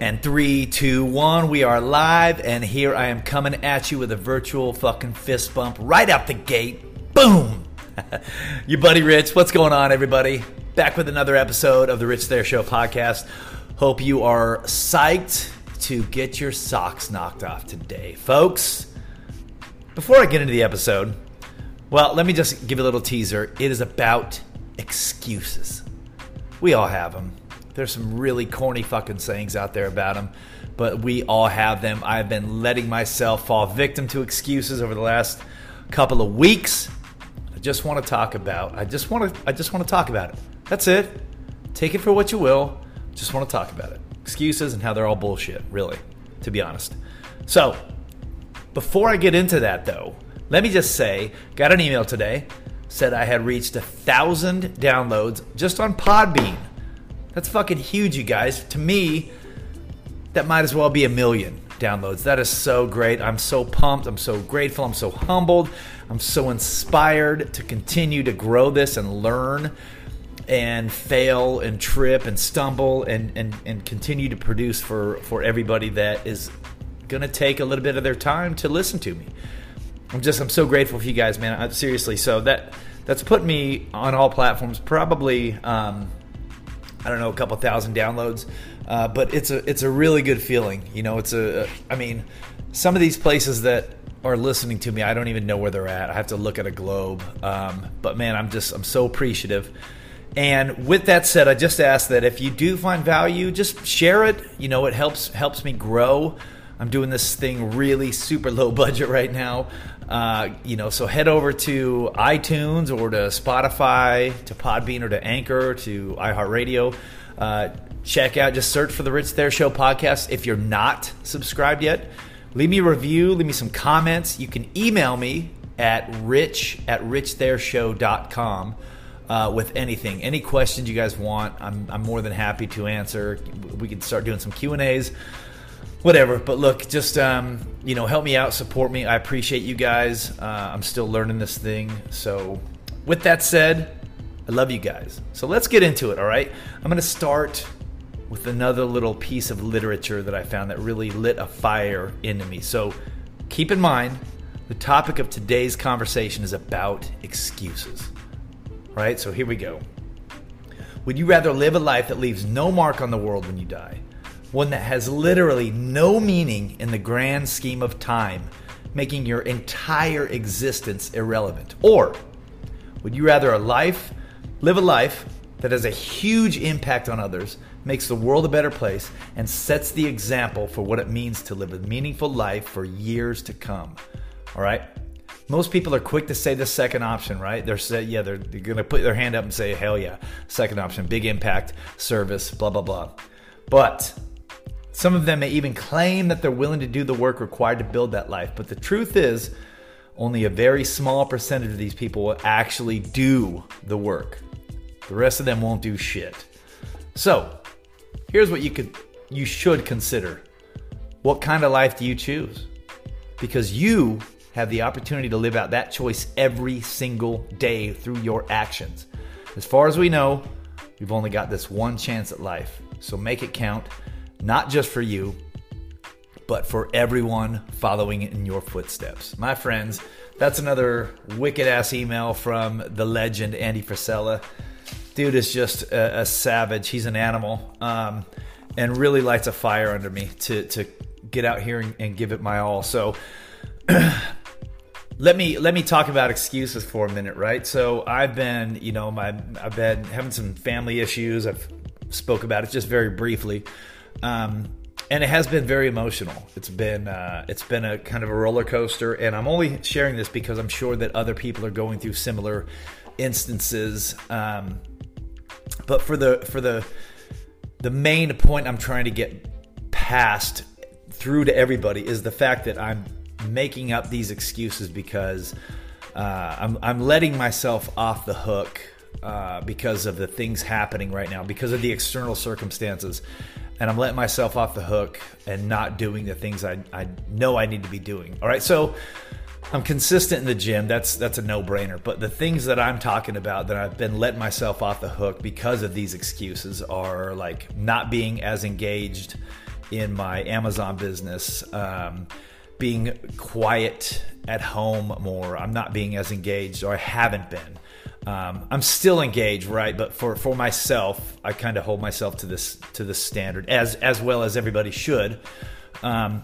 And three, two, one, we are live, and here I am coming at you with a virtual fucking fist bump right out the gate. Boom! Your buddy Rich, what's going on, everybody? Back with another episode of the Rich There Show podcast. Hope you are psyched to get your socks knocked off today, folks. Before I get into the episode, well, let me just give you a little teaser. It is about excuses. We all have them. There's some really corny fucking sayings out there about them, but we all have them. I've been letting myself fall victim to excuses over the last couple of weeks. I just want to talk about. I just want to. I just want to talk about it. That's it. Take it for what you will. Just want to talk about it. Excuses and how they're all bullshit. Really, to be honest. So, before I get into that, though, let me just say, got an email today said I had reached a thousand downloads just on Podbean. That's fucking huge, you guys. To me, that might as well be a million downloads. That is so great. I'm so pumped. I'm so grateful. I'm so humbled. I'm so inspired to continue to grow this and learn and fail and trip and stumble and, and, and continue to produce for, for everybody that is going to take a little bit of their time to listen to me. I'm just I'm so grateful for you guys, man. I, seriously, so that that's put me on all platforms. Probably um, I don't know a couple thousand downloads, uh, but it's a it's a really good feeling. You know, it's a I mean, some of these places that are listening to me, I don't even know where they're at. I have to look at a globe. Um, but man, I'm just I'm so appreciative. And with that said, I just ask that if you do find value, just share it. You know, it helps helps me grow. I'm doing this thing really super low budget right now. Uh, you know, so head over to iTunes or to Spotify, to Podbean or to Anchor, to iHeartRadio. Uh, check out, just search for the Rich There Show podcast. If you're not subscribed yet, leave me a review, leave me some comments. You can email me at rich at richthereshow.com uh, with anything, any questions you guys want. I'm, I'm more than happy to answer. We can start doing some Q and A's whatever. But look, just um, you know, help me out, support me. I appreciate you guys. Uh, I'm still learning this thing. So, with that said, I love you guys. So let's get into it. All right, I'm to start with another little piece of literature that I found that really lit a fire into me. So keep in mind, the topic of today's conversation is about excuses. Right, so here we go. Would you rather live a life that leaves no mark on the world when you die? One that has literally no meaning in the grand scheme of time, making your entire existence irrelevant? Or would you rather a life, live a life that has a huge impact on others, makes the world a better place, and sets the example for what it means to live a meaningful life for years to come? All right? Most people are quick to say the second option, right? They're say, yeah, they're, they're going to put their hand up and say, hell yeah, second option, big impact, service, blah, blah, blah. But some of them may even claim that they're willing to do the work required to build that life. But the truth is, only a very small percentage of these people will actually do the work. The rest of them won't do shit. So, here's what you could you should consider. What kind of life do you choose? Because you have the opportunity to live out that choice every single day through your actions. As far as we know, we've only got this one chance at life. So make it count not just for you, but for everyone following in your footsteps. My friends, that's another wicked ass email from the legend Andy Frisella. Dude is just a, a savage. He's an animal, um, and really lights a fire under me to to get out here and, and give it my all. So. let me let me talk about excuses for a minute, right? So I've been, you know, my I've been having some family issues. I've spoke about it just very briefly. Um, and it has been very emotional. It's been uh, it's been a kind of a roller coaster, and I'm only sharing this because I'm sure that other people are going through similar instances. Um, but for the for the the main point I'm trying to get past through to everybody is the fact that I'm making up these excuses because uh, I'm I'm letting myself off the hook uh, because of the things happening right now, because of the external circumstances and I'm letting myself off the hook and not doing the things I, I know I need to be doing. All right, so I'm consistent in the gym. That's that's a no-brainer. But the things that I'm talking about that I've been letting myself off the hook because of these excuses are like not being as engaged in my Amazon business, um, being quiet at home more. I'm not being as engaged, or I haven't been. Um, I'm still engaged, right? But for, for myself, I kind of hold myself to this to this standard as as well as everybody should. Um,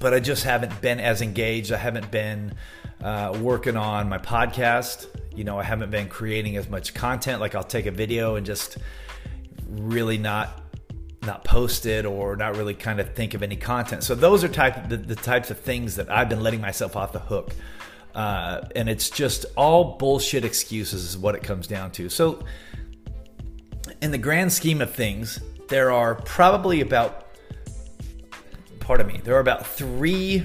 but I just haven't been as engaged. I haven't been uh, working on my podcast. You know, I haven't been creating as much content. Like I'll take a video and just really not not post it or not really kind of think of any content. So those are type the, the types of things that I've been letting myself off the hook. Uh, and it's just all bullshit excuses is what it comes down to. So in the grand scheme of things, there are probably about pardon me, there are about three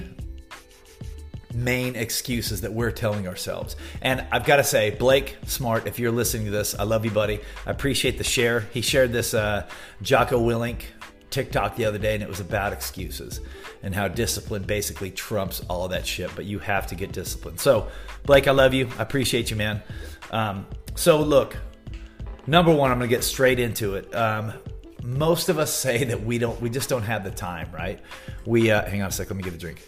main excuses that we're telling ourselves. And I've got to say, Blake Smart, if you're listening to this, I love you, buddy. I appreciate the share. He shared this uh, Jocko Willink TikTok the other day, and it was about excuses and how discipline basically trumps all that shit. But you have to get disciplined. So, Blake, I love you. I appreciate you, man. Um, so, look, number one, I'm going to get straight into it. Um, most of us say that we don't, we just don't have the time, right? We uh, hang on a sec. Let me get a drink.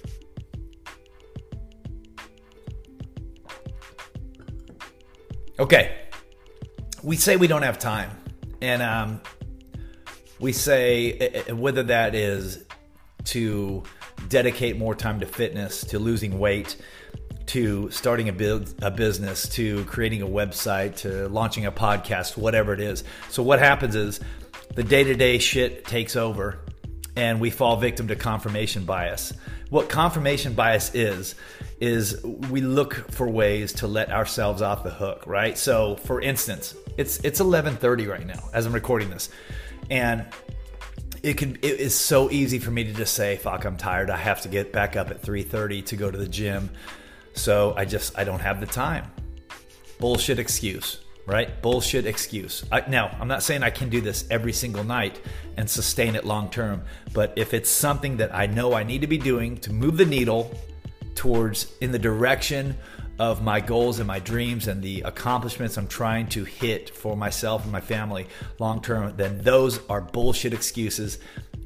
Okay. We say we don't have time. And um, we say eh, eh, eh, whether that is to dedicate more time to fitness, to losing weight, to starting a, a business, to creating a website, to launching a podcast, whatever it is. So, what happens is the day to day shit takes over and we fall victim to confirmation bias. What confirmation bias is, is we look for ways to let ourselves off the hook, right? So, for instance, it's it's 11:30 right now as I'm recording this, and it can it is so easy for me to just say, "Fuck, I'm tired. I have to get back up at 3:30 to go to the gym." So I just I don't have the time. Bullshit excuse, right? Bullshit excuse. I, now I'm not saying I can do this every single night and sustain it long term, but if it's something that I know I need to be doing to move the needle towards in the direction of my goals and my dreams and the accomplishments I'm trying to hit for myself and my family long term, then those are bullshit excuses.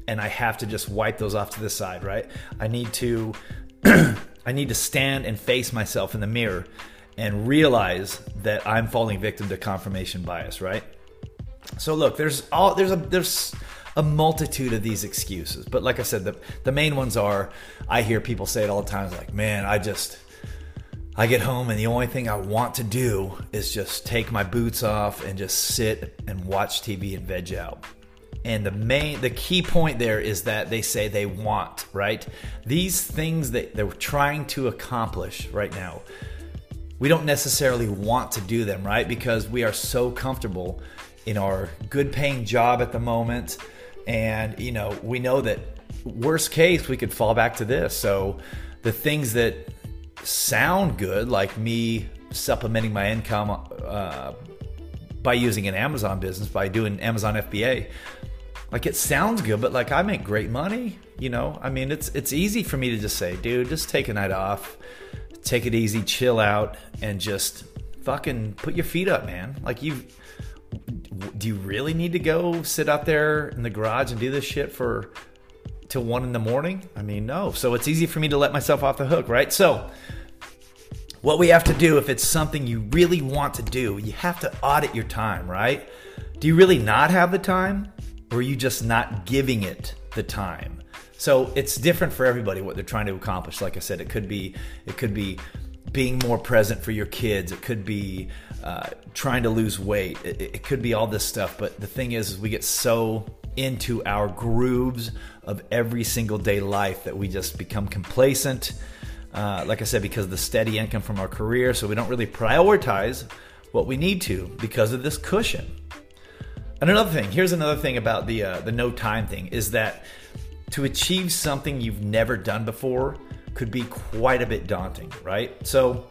And I have to just wipe those off to the side, right? I need to I need to stand and face myself in the mirror and realize that I'm falling victim to confirmation bias, right? So look, there's all there's a there's a multitude of these excuses. But like I said, the, the main ones are I hear people say it all the time. Like, man, I just, I get home and the only thing I want to do is just take my boots off and just sit and watch TV and veg out. And the main, the key point there is that they say they want, right? These things that they're trying to accomplish right now, we don't necessarily want to do them, right? Because we are so comfortable in our good paying job at the moment and, you know, we know that worst case, we could fall back to this. So the things that sound good, like me supplementing my income uh, by using an Amazon business, by doing Amazon FBA, like it sounds good, but like I make great money. You know, I mean, it's it's easy for me to just say, dude, just take a night off, take it easy, chill out, and just fucking put your feet up, man. Like you do you really need to go sit out there in the garage and do this shit for till one in the morning? I mean, no. So it's easy for me to let myself off the hook, right? So what we have to do if it's something you really want to do, you have to audit your time, right? Do you really not have the time or are you just not giving it the time? So it's different for everybody what they're trying to accomplish. Like I said, it could be it could be being more present for your kids. It could be uh, trying to lose weight. It, it, could be all this stuff. But the thing is, is, we get so into our grooves of every single day life that we just become complacent. Uh, like I said, because the steady income from our career, so we don't really prioritize what we need to because of this cushion. And another thing, here's another thing about the uh, the no time thing is that to achieve something you've never done before could be quite a bit daunting, right? So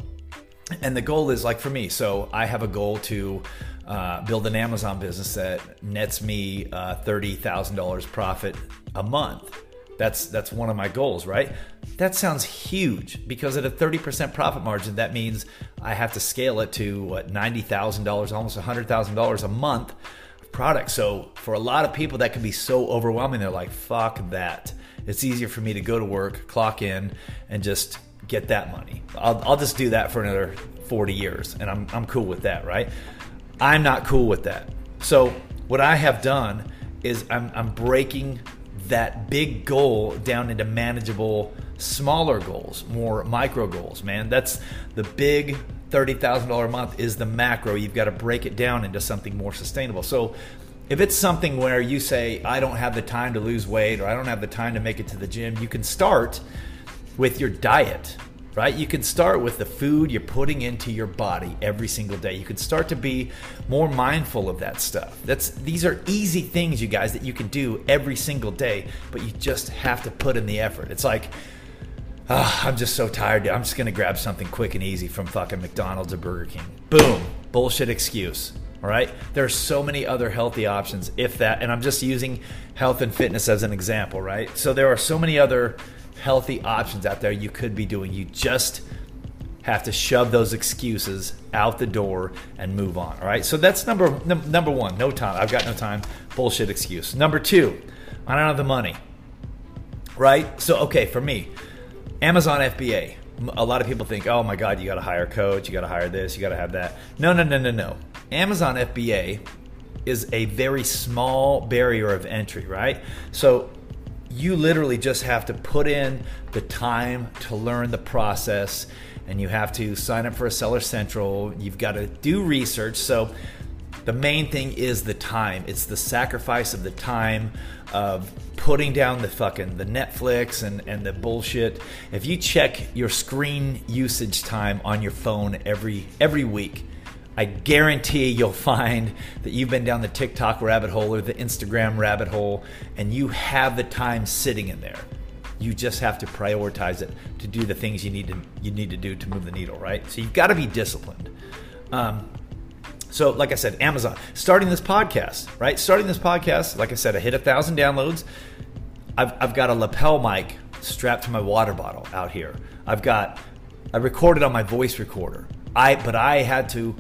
and the goal is like for me so i have a goal to uh, build an amazon business that nets me uh, $30000 profit a month that's that's one of my goals right that sounds huge because at a 30% profit margin that means i have to scale it to what $90000 almost $100000 a month product. So for a lot of people, that can be so overwhelming. They're like, fuck that. It's easier for me to go to work, clock in, and just get that money. I'll, I'll just do that for another 40 years, and I'm, I'm cool with that, right? I'm not cool with that. So what I have done is I'm, I'm breaking that big goal down into manageable, smaller goals, more micro goals, man. That's the big $30,000 a month is the macro. You've got to break it down into something more sustainable. So if it's something where you say, I don't have the time to lose weight or I don't have the time to make it to the gym, you can start with your diet, right? You can start with the food you're putting into your body every single day. You can start to be more mindful of that stuff. That's these are easy things you guys that you can do every single day, but you just have to put in the effort. It's like oh, I'm just so tired. I'm just going to grab something quick and easy from fucking McDonald's or Burger King. Boom. Bullshit excuse. All right. There are so many other healthy options, if that, and I'm just using health and fitness as an example, right? So there are so many other healthy options out there you could be doing. You just have to shove those excuses out the door and move on. All right. So that's number num- number one. No time. I've got no time. Bullshit excuse. Number two, I don't have the money. Right. So okay, for me, Amazon FBA. A lot of people think, oh my God, you got to hire a coach, you got to hire this, you got to have that. No, no, no, no, no. Amazon FBA is a very small barrier of entry, right? So you literally just have to put in the time to learn the process and you have to sign up for a seller central. You've got to do research. So the main thing is the time. It's the sacrifice of the time of putting down the fucking the netflix and, and the bullshit. If you check your screen usage time on your phone every every week I guarantee you'll find that you've been down the TikTok rabbit hole or the Instagram rabbit hole and you have the time sitting in there. You just have to prioritize it to do the things you need to you need to do to move the needle, right? So you've got to be disciplined. Um, so, like I said, Amazon starting this podcast, right? Starting this podcast, like I said, I hit a thousand downloads. I've, I've got a lapel mic strapped to my water bottle out here. I've got I recorded on my voice recorder. I but I had to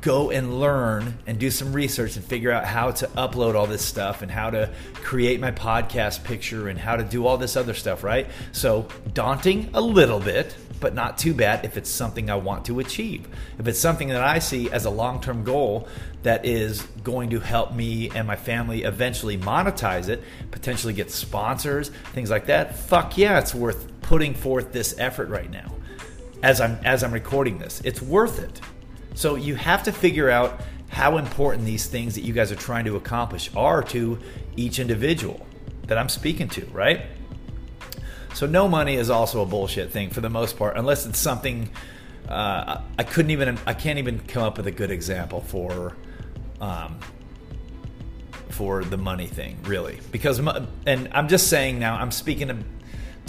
go and learn and do some research and figure out how to upload all this stuff and how to create my podcast picture and how to do all this other stuff, right? So, daunting a little bit, but not too bad if it's something I want to achieve. If it's something that I see as a long term goal that is going to help me and my family eventually monetize it, potentially get sponsors, things like that, fuck yeah, it's worth putting forth this effort right now. As I'm as I'm recording this, it's worth it. So you have to figure out how important these things that you guys are trying to accomplish are to each individual that I'm speaking to, right? So no money is also a bullshit thing for the most part, unless it's something uh, I couldn't even I can't even come up with a good example for um, for the money thing really because and I'm just saying now I'm speaking to,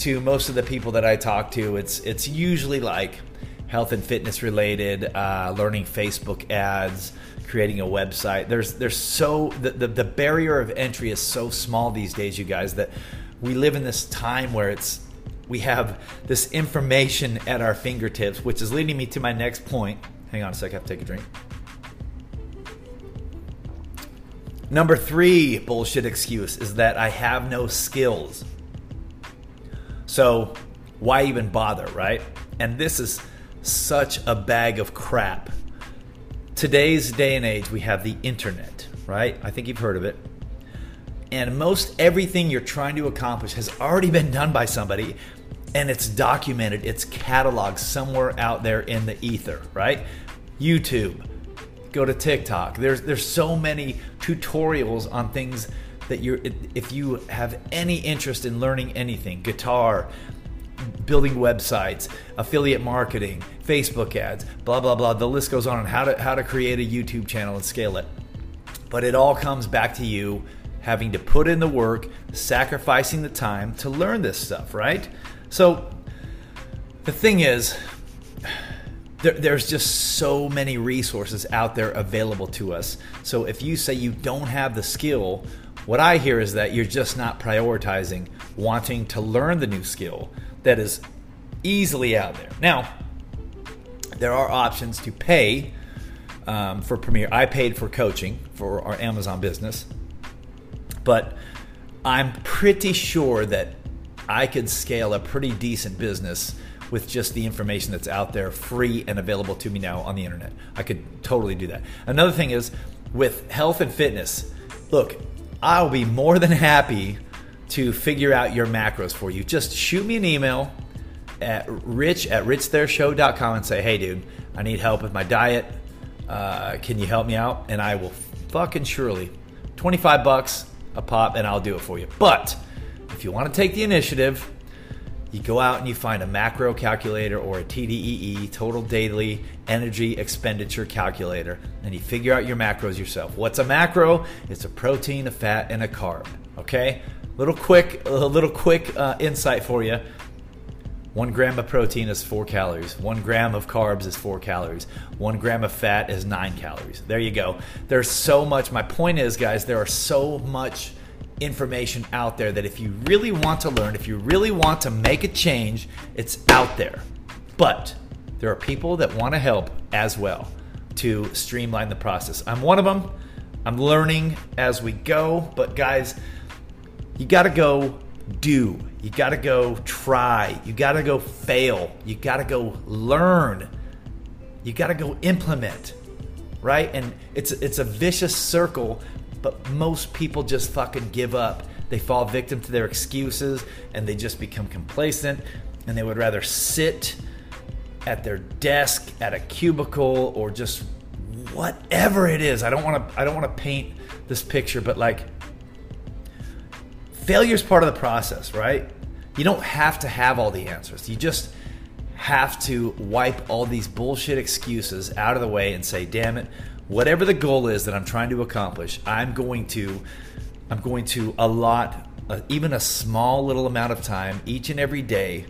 to most of the people that I talk to it's it's usually like health and fitness related, uh, learning Facebook ads, creating a website. There's there's so the, the, the barrier of entry is so small these days, you guys, that we live in this time where it's we have this information at our fingertips, which is leading me to my next point. Hang on a sec, I have to take a drink. Number three bullshit excuse is that I have no skills. So, why even bother, right? And this is such a bag of crap. Today's day and age, we have the internet, right? I think you've heard of it. And most everything you're trying to accomplish has already been done by somebody and it's documented, it's cataloged somewhere out there in the ether, right? YouTube, go to TikTok. There's there's so many tutorials on things that you're if you have any interest in learning anything, guitar, building websites, affiliate marketing, Facebook ads, blah blah blah. The list goes on on how to how to create a YouTube channel and scale it. But it all comes back to you having to put in the work, sacrificing the time to learn this stuff, right? So the thing is, there, there's just so many resources out there available to us. So if you say you don't have the skill, what I hear is that you're just not prioritizing wanting to learn the new skill that is easily out there. Now, there are options to pay um, for Premier. I paid for coaching for our Amazon business, but I'm pretty sure that I could scale a pretty decent business with just the information that's out there free and available to me now on the internet. I could totally do that. Another thing is with health and fitness, look, I'll be more than happy to figure out your macros for you. Just shoot me an email at rich at richthereshow.com and say, hey, dude, I need help with my diet. Uh, can you help me out? And I will fucking surely, 25 bucks a pop, and I'll do it for you. But if you want to take the initiative, you go out and you find a macro calculator or a TDEE, total daily energy expenditure calculator, and you figure out your macros yourself. What's a macro? It's a protein, a fat, and a carb. Okay, little quick, a little quick uh, insight for you. One gram of protein is four calories. One gram of carbs is four calories. One gram of fat is nine calories. There you go. There's so much. My point is, guys, there are so much information out there that if you really want to learn, if you really want to make a change, it's out there. But there are people that want to help as well to streamline the process. I'm one of them. I'm learning as we go, but guys, you got to go do. You got to go try. You got to go fail. You got to go learn. You got to go implement. Right? And it's it's a vicious circle but most people just fucking give up. They fall victim to their excuses and they just become complacent and they would rather sit at their desk at a cubicle or just whatever it is. I don't want to I don't want to paint this picture, but like failure is part of the process, right? You don't have to have all the answers. You just have to wipe all these bullshit excuses out of the way and say, "Damn it, whatever the goal is that I'm trying to accomplish, I'm going to I'm going to allot a, even a small little amount of time each and every day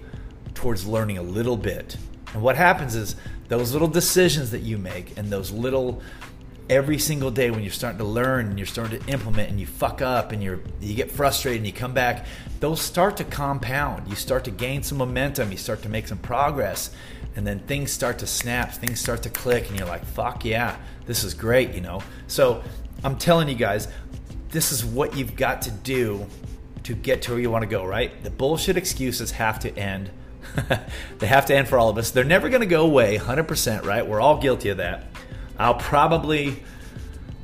towards learning a little bit. And what happens is those little decisions that you make and those little every single day when you're starting to learn and you're starting to implement and you fuck up and you're you get frustrated and you come back those start to compound you start to gain some momentum you start to make some progress and then things start to snap, things start to click, and you're like, fuck yeah, this is great, you know? So I'm telling you guys, this is what you've got to do to get to where you want to go, right? The bullshit excuses have to end. they have to end for all of us. They're never going to go away 100%, right? We're all guilty of that. I'll probably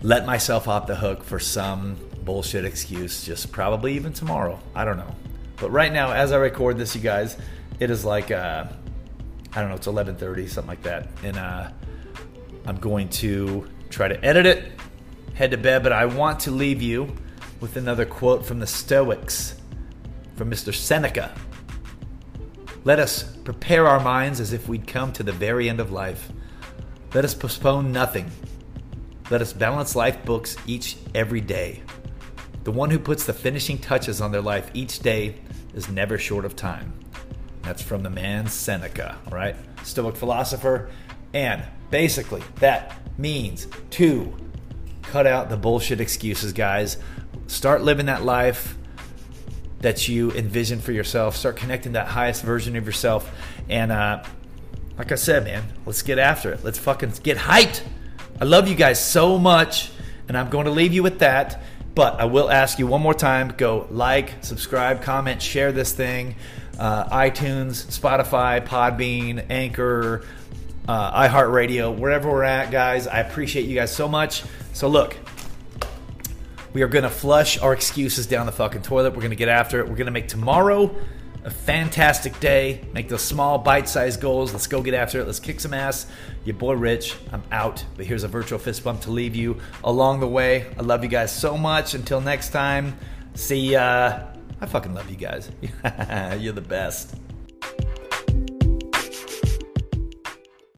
let myself off the hook for some bullshit excuse, just probably even tomorrow. I don't know. But right now, as I record this, you guys, it is like uh, I don't know, it's 11:30, something like that, and uh, I'm going to try to edit it, head to bed. But I want to leave you with another quote from the Stoics, from Mr. Seneca. Let us prepare our minds as if we'd come to the very end of life. Let us postpone nothing. Let us balance life books each every day. The one who puts the finishing touches on their life each day is never short of time. That's from the man Seneca, right? Stoic philosopher. And basically, that means to cut out the bullshit excuses, guys. Start living that life that you envision for yourself. Start connecting that highest version of yourself. And uh, like I said, man, let's get after it. Let's fucking get hyped. I love you guys so much. And I'm going to leave you with that. But I will ask you one more time go like, subscribe, comment, share this thing uh, iTunes, Spotify, Podbean, Anchor, uh, iHeartRadio, wherever we're at, guys. I appreciate you guys so much. So, look, we are going to flush our excuses down the fucking toilet. We're going to get after it. We're going to make tomorrow a fantastic day. Make those small, bite sized goals. Let's go get after it. Let's kick some ass. Your boy Rich, I'm out. But here's a virtual fist bump to leave you along the way. I love you guys so much. Until next time, see ya. I fucking love you guys. You're the best.